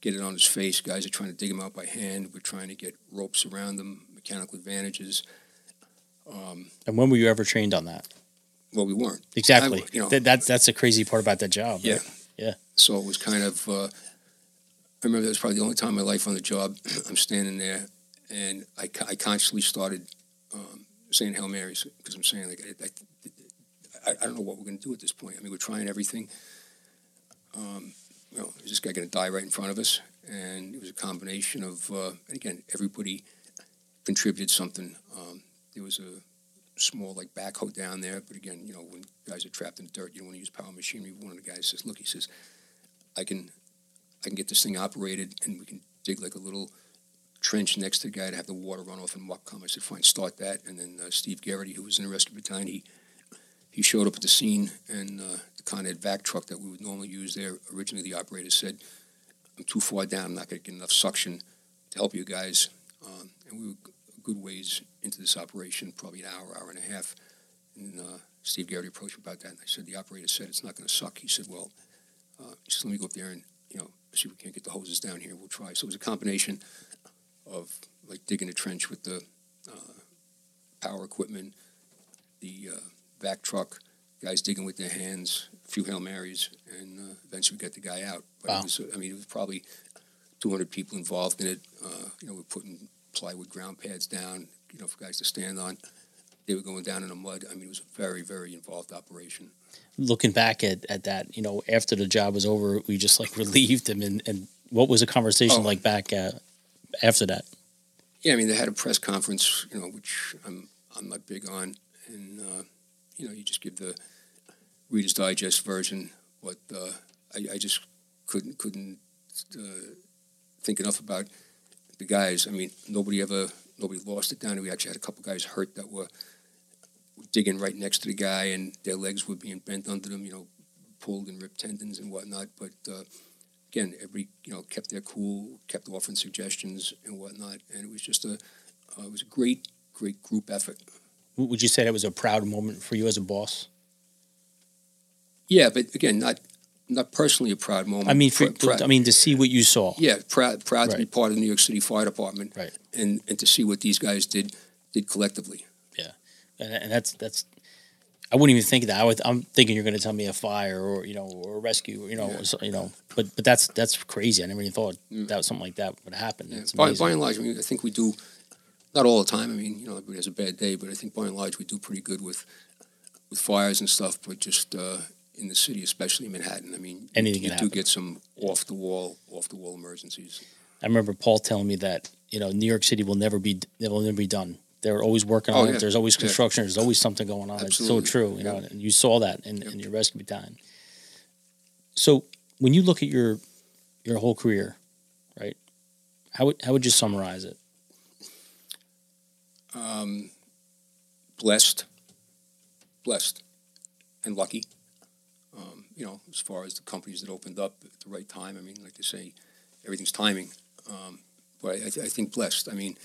get it on his face. Guys are trying to dig him out by hand. We're trying to get ropes around them, mechanical advantages. Um, And when were you ever trained on that? well, we weren't. Exactly. I- you know- that, that's that's the crazy part about that job. Yeah. right? Yeah. So it was kind of. Uh, I remember that was probably the only time in my life on the job. I'm standing there, and I, I consciously started um, saying Hail Marys because I'm saying like I, I, I don't know what we're going to do at this point. I mean, we're trying everything. Um, you know, is this guy going to die right in front of us? And it was a combination of, uh, and again, everybody contributed something. Um, there was a small like backhoe down there, but again, you know, when guys are trapped in the dirt, you don't want to use power machinery. One of the guys says, "Look," he says, "I can, I can get this thing operated, and we can dig like a little trench next to the guy to have the water run off and muck come." I said, "Fine, start that." And then uh, Steve Garrity, who was in the rescue battalion, he he showed up at the scene, and uh, the Con Ed vac truck that we would normally use there. Originally, the operator said, "I'm too far down. I'm not going to get enough suction to help you guys." Um, and we were a good ways into this operation, probably an hour, hour and a half. And uh, Steve Garrity approached me about that, and I said, "The operator said it's not going to suck." He said, "Well," uh, he said, "Let me go up there and you know see if we can't get the hoses down here. We'll try." So it was a combination of like digging a trench with the uh, power equipment, the uh, vac truck, guys digging with their hands, a few hail marys, and uh, eventually we got the guy out. But Wow. it was, I mean, it was probably 200 people involved in it. Uh, you know, we're putting plywood ground pads down, you know, for guys to stand on. They were going down in the mud. I mean, it was a very, very involved operation. Looking back at, at that, you know, after the job was over, we just like relieved him. And, and what was the conversation Oh. like back uh, after that? Yeah, I mean, they had a press conference, you know, which I'm I'm not big on, and uh, you know, you just give the Reader's Digest version. But uh, I, I just couldn't couldn't uh, think enough about the guys. I mean, nobody ever nobody lost it down. We actually had a couple guys hurt that were digging right next to the guy, and their legs were being bent under them. You know, pulled and ripped tendons and whatnot. But uh, again, every you know kept their cool, kept offering suggestions and whatnot, and it was just a uh, it was a great great group effort. Would you say that was a proud moment for you as a boss? Yeah, but again, not not personally a proud moment. I mean, for, proud- I mean, to see what you saw. yeah, proud proud to be part of the New York City Fire Department, Right. and and to see what these guys did did collectively. Yeah, and, and that's that's. I wouldn't even think that. I would, I'm thinking you're going to tell me a fire or you know or a rescue, you know, Yeah. so- you know. But but that's that's crazy. I never even thought Mm. that something like that would happen. Yeah, by, by and large, I mean, I think we do, not all the time. I mean, you know, everybody has a bad day, but I think by and large we do pretty good with with fires and stuff. But just uh, in the city, especially Manhattan, I mean, Anything you, can do get some off the wall, off the wall emergencies. I remember Paul telling me that you know New York City will never be will never be done. They're always working Oh, on yeah. it. There's always Yeah. construction. There's always something going on. Absolutely. It's so true, you know. And you saw that in, in your rescue battalion. So when you look at your your whole career, right? How would how would you summarize it? Um, blessed, blessed, and lucky. Um, you know, as far as the companies that opened up at the right time. I mean, like they say, everything's timing. Um, but I, I think blessed. I mean,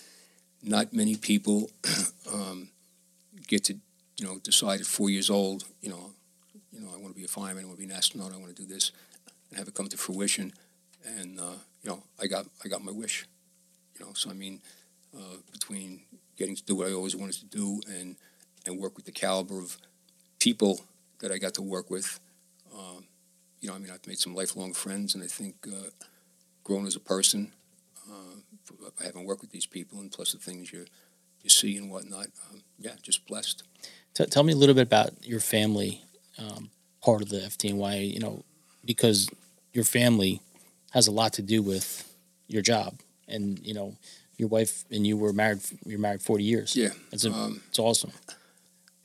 not many people um, get to, you know, decide at four years old, you know, you know, I want to be a fireman, I want to be an astronaut, I want to do this, and have it come to fruition. And uh, you know, I got I got my wish. You know, so I mean, uh, between getting to do what I always wanted to do and and work with the caliber of people that I got to work with. Um, you know, I mean, I've made some lifelong friends, and I think uh, grown as a person. By having worked with these people, and plus the things you you see and whatnot. Um, yeah, just blessed. T- tell me a little bit about your family um, part of the FDNY. You know, because your family has a lot to do with your job, and you know, your wife and you were married. You're married forty years. Yeah, it's a, um, it's awesome.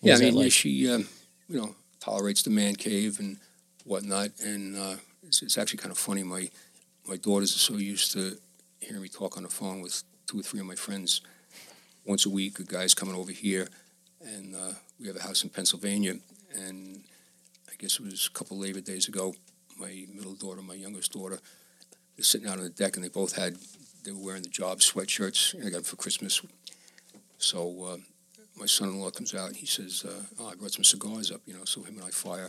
What yeah, I mean, like? she um, you know tolerates the man cave and whatnot, and uh, it's, it's actually kind of funny. My my daughters are so used to hearing me talk on the phone with two or three of my friends once a week. A guy's coming over here, and uh, we have a house in Pennsylvania, and I guess it was a couple Labor Days ago. My middle daughter, my youngest daughter, they're sitting out on the deck, and they both had they were wearing the job sweatshirts. I got them for Christmas. So uh, my son-in-law comes out and he says, uh, "Oh, I brought some cigars up." You know, so him and I fire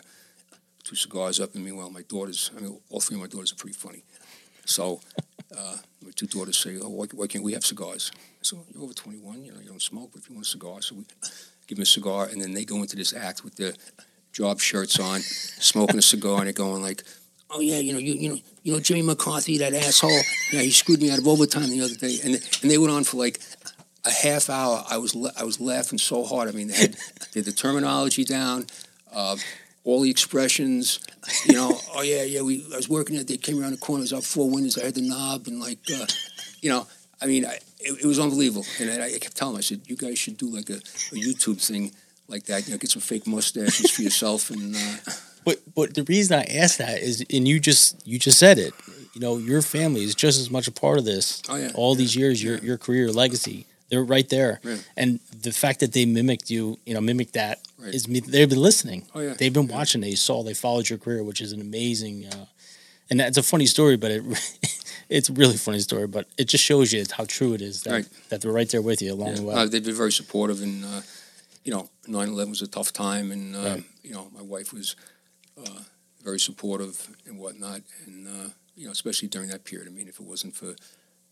two cigars up, and meanwhile, my daughters, I mean, all three of my daughters are pretty funny. So uh, my two daughters say, "Oh, why, why can't we have cigars?" So you're over 21, you know, you don't smoke, but if you want a cigar, so we give them a cigar, and then they go into this act with their job shirts on, smoking a cigar, and they're going like, "Oh yeah, you know, you you know, you know, Jimmy McCarthy, that asshole, yeah, he screwed me out of overtime the other day," and and they went on for like a half hour. I was I was laughing so hard. I mean, they had, they had the terminology down. Uh, all the expressions, you know. Oh yeah, yeah. We I was working it. They came around the corner. It was out four windows. I had the knob and like, uh, you know. I mean, I, it, it was unbelievable. And I, I kept telling them, I said, you guys should do like a, a YouTube thing like that. You know, get some fake mustaches for yourself and. Uh, But but the reason I asked that is, and you just you just said it. You know, your family is just as much a part of this. Oh, yeah, All yeah, these years, your yeah. your career, your legacy, they're right there. And the fact that they mimicked you, you know, mimicked that Right. is me. They've been listening. oh yeah. They've been yeah. watching. They saw. They followed your career, which is an amazing. Uh, and that's a funny story, but it it's a really funny story. But it just shows you how true it is that, Right. that they're right there with you along Yeah. the way. Uh, they've been very supportive, and uh, you know, 9/11 was a tough time, and uh, you know, my wife was uh, very supportive and whatnot, and uh, you know, especially during that period. I mean, if it wasn't for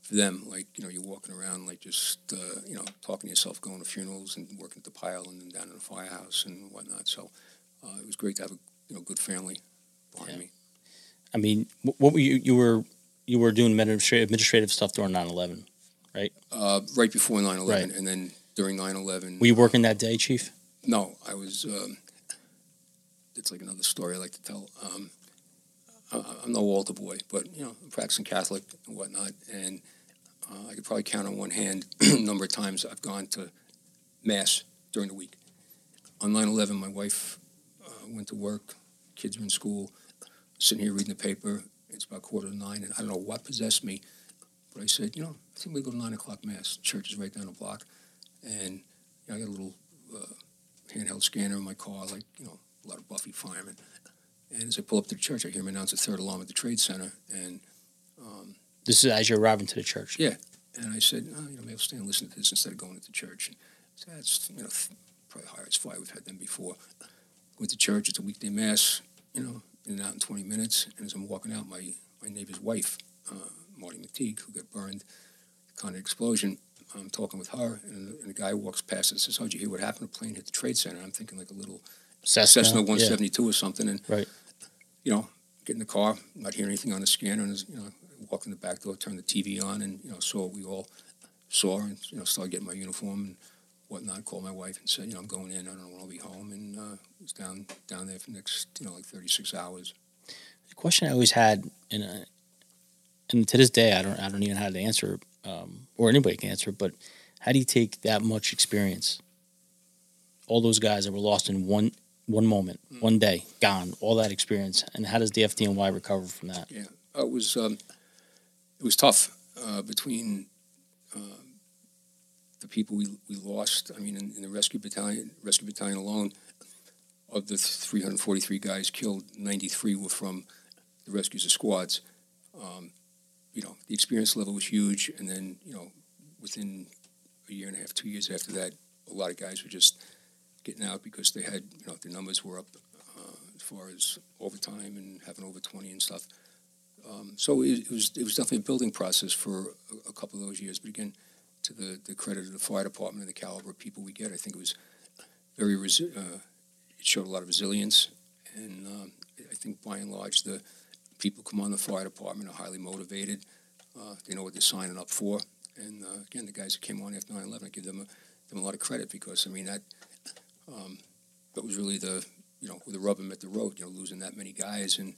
for them, like you know, you're walking around like just uh, you know, talking to yourself, going to funerals, and working at the pile, and then down in the firehouse and whatnot. So uh, it was great to have a you know good family behind Yeah. me. I mean, what were you? You were you were doing administrative administrative stuff during 9/11, right? Uh, right before 9 11, Right. and then during 9 11. Were you working that day, Chief? No, I was. Um, it's like another story I like to tell. Um, I'm no altar boy, but you know, I'm practicing Catholic and whatnot, and uh, I could probably count on one hand the number of times I've gone to mass during the week. On 9/11, my wife uh, went to work, kids were in school, sitting here reading the paper. It's about quarter to nine, and I don't know what possessed me, but I said, you know, I think we go to nine o'clock mass. Church is right down the block, and you know, I got a little. Uh, handheld scanner in my car, like you know, a lot of Buffy firemen. And as I pull up to the church, I hear him announce the third alarm at the trade center, and This is as you're arriving to the church. Yeah. and I said, oh, you know, maybe I'll stay and listen to this instead of going into church. And said, that's you know probably the highest fire we've had them before. Went to church. It's a weekday mass. You know, in and out in 20 minutes. And as I'm walking out, my my neighbor's wife, uh, Marty McTeague, who got burned, kind of explosion. I'm talking with her, and, the- and a guy walks past and says, "Oh, did you hear what happened? A plane hit the trade center." I'm thinking like a little Cessna, Cessna yeah. 172 or something, and Right. you know, get in the car, not hear anything on the scanner, and you know, walk in the back door, turn the TV on, and you know, saw what we all saw, and you know, started getting my uniform and whatnot. Called my wife and said, you know, I'm going in. I don't want to be home, and uh, was down down there for the next you know like 36 hours. The question I always had, and uh, and to this day, I don't, I don't even know how to answer, um, or anybody can answer. But how do you take that much experience? All those guys that were lost in one one moment, one day, gone, all that experience, and how does the FDNY recover from that? Yeah, it was um, it was tough uh, between uh, the people we, we lost. I mean, in, in the rescue battalion, rescue battalion alone, of the 343 guys killed, 93 were from the rescues of squads. Um, you know, the experience level was huge, and then you know, within a year and a half, two years after that, a lot of guys were just getting out because they had, you know, their numbers were up uh, as far as overtime and having over 20 and stuff. Um, so it, it was it was definitely a building process for a, a couple of those years. But again, to the, the credit of the fire department and the caliber of people we get, I think it was very resi- uh, it showed a lot of resilience, and um, I think by and large the people come on the fire department are highly motivated. Uh, they know what they're signing up for, and uh, again, the guys that came on after 9/11, I give them a, them a lot of credit because I mean that um, that was really the you know where the rubber met the road. You know, losing that many guys, and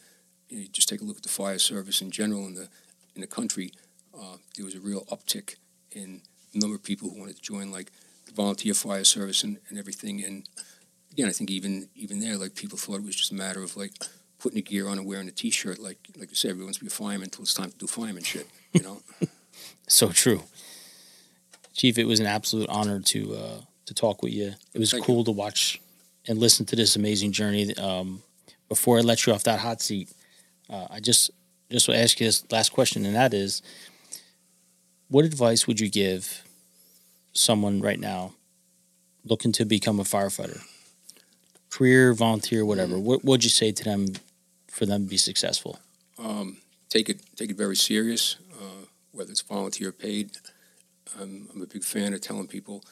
you, you just take a look at the fire service in general in the in the country. Uh, there was a real uptick in the number of people who wanted to join, like the volunteer fire service and, and everything. And again, I think even even there, like people thought it was just a matter of like putting the gear on and wearing a t-shirt. Like like you said, everyone wants to be a fireman until it's time to do fireman shit. You know. So true, Chief. It was an absolute honor to uh, to talk with you. It was Thank cool to watch and listen to this amazing journey. Um, before I let you off that hot seat, uh, I just just want to ask you this last question, and that is, what advice would you give someone right now looking to become a firefighter, career, volunteer, whatever? What would you say to them for them to be successful? um, take it take it very serious, uh, whether it's volunteer or paid. I'm, I'm a big fan of telling people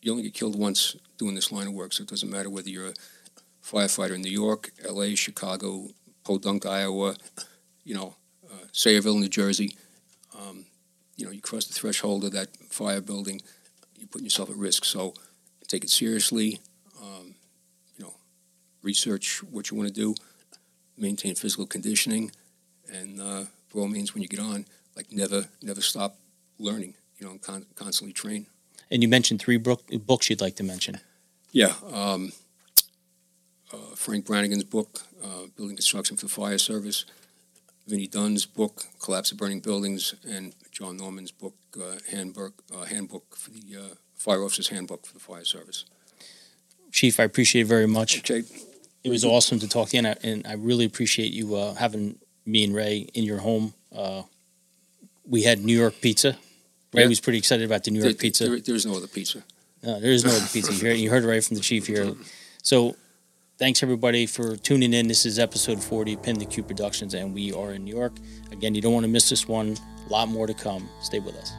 you only get killed once doing this line of work, so it doesn't matter whether you're a firefighter in New York, L.A., Chicago, Podunk, Iowa, you know, uh, Sayreville, New Jersey. Um, you know, you cross the threshold of that fire building, you're putting yourself at risk. So take it seriously. Um, you know, research what you want to do, maintain physical conditioning, and uh, by all means, when you get on, like never, never stop learning. You know, and con- constantly train. And you mentioned three book, books you'd like to mention. Yeah, um, Frank Brannigan's book, uh, Building Construction for the Fire Service, Vinnie Dunn's book, Collapse of Burning Buildings, and John Norman's book, uh, Handbook, uh, Handbook for the uh, Fire Officer's Handbook for the Fire Service. Chief, I appreciate it very much. Okay, It was awesome to talk to you, and I, and I really appreciate you uh, having me and Ray in your home. Uh, we had New York pizza. Ray Yeah. was pretty excited about the New there, York pizza. there- there is no other pizza. No, there is no other pizza. You heard, you heard it right from the chief here. So, thanks everybody for tuning in. This is episode 40, Pin the Q Productions, and we are in New York. Again, you don't want to miss this one. A lot more to come. Stay with us.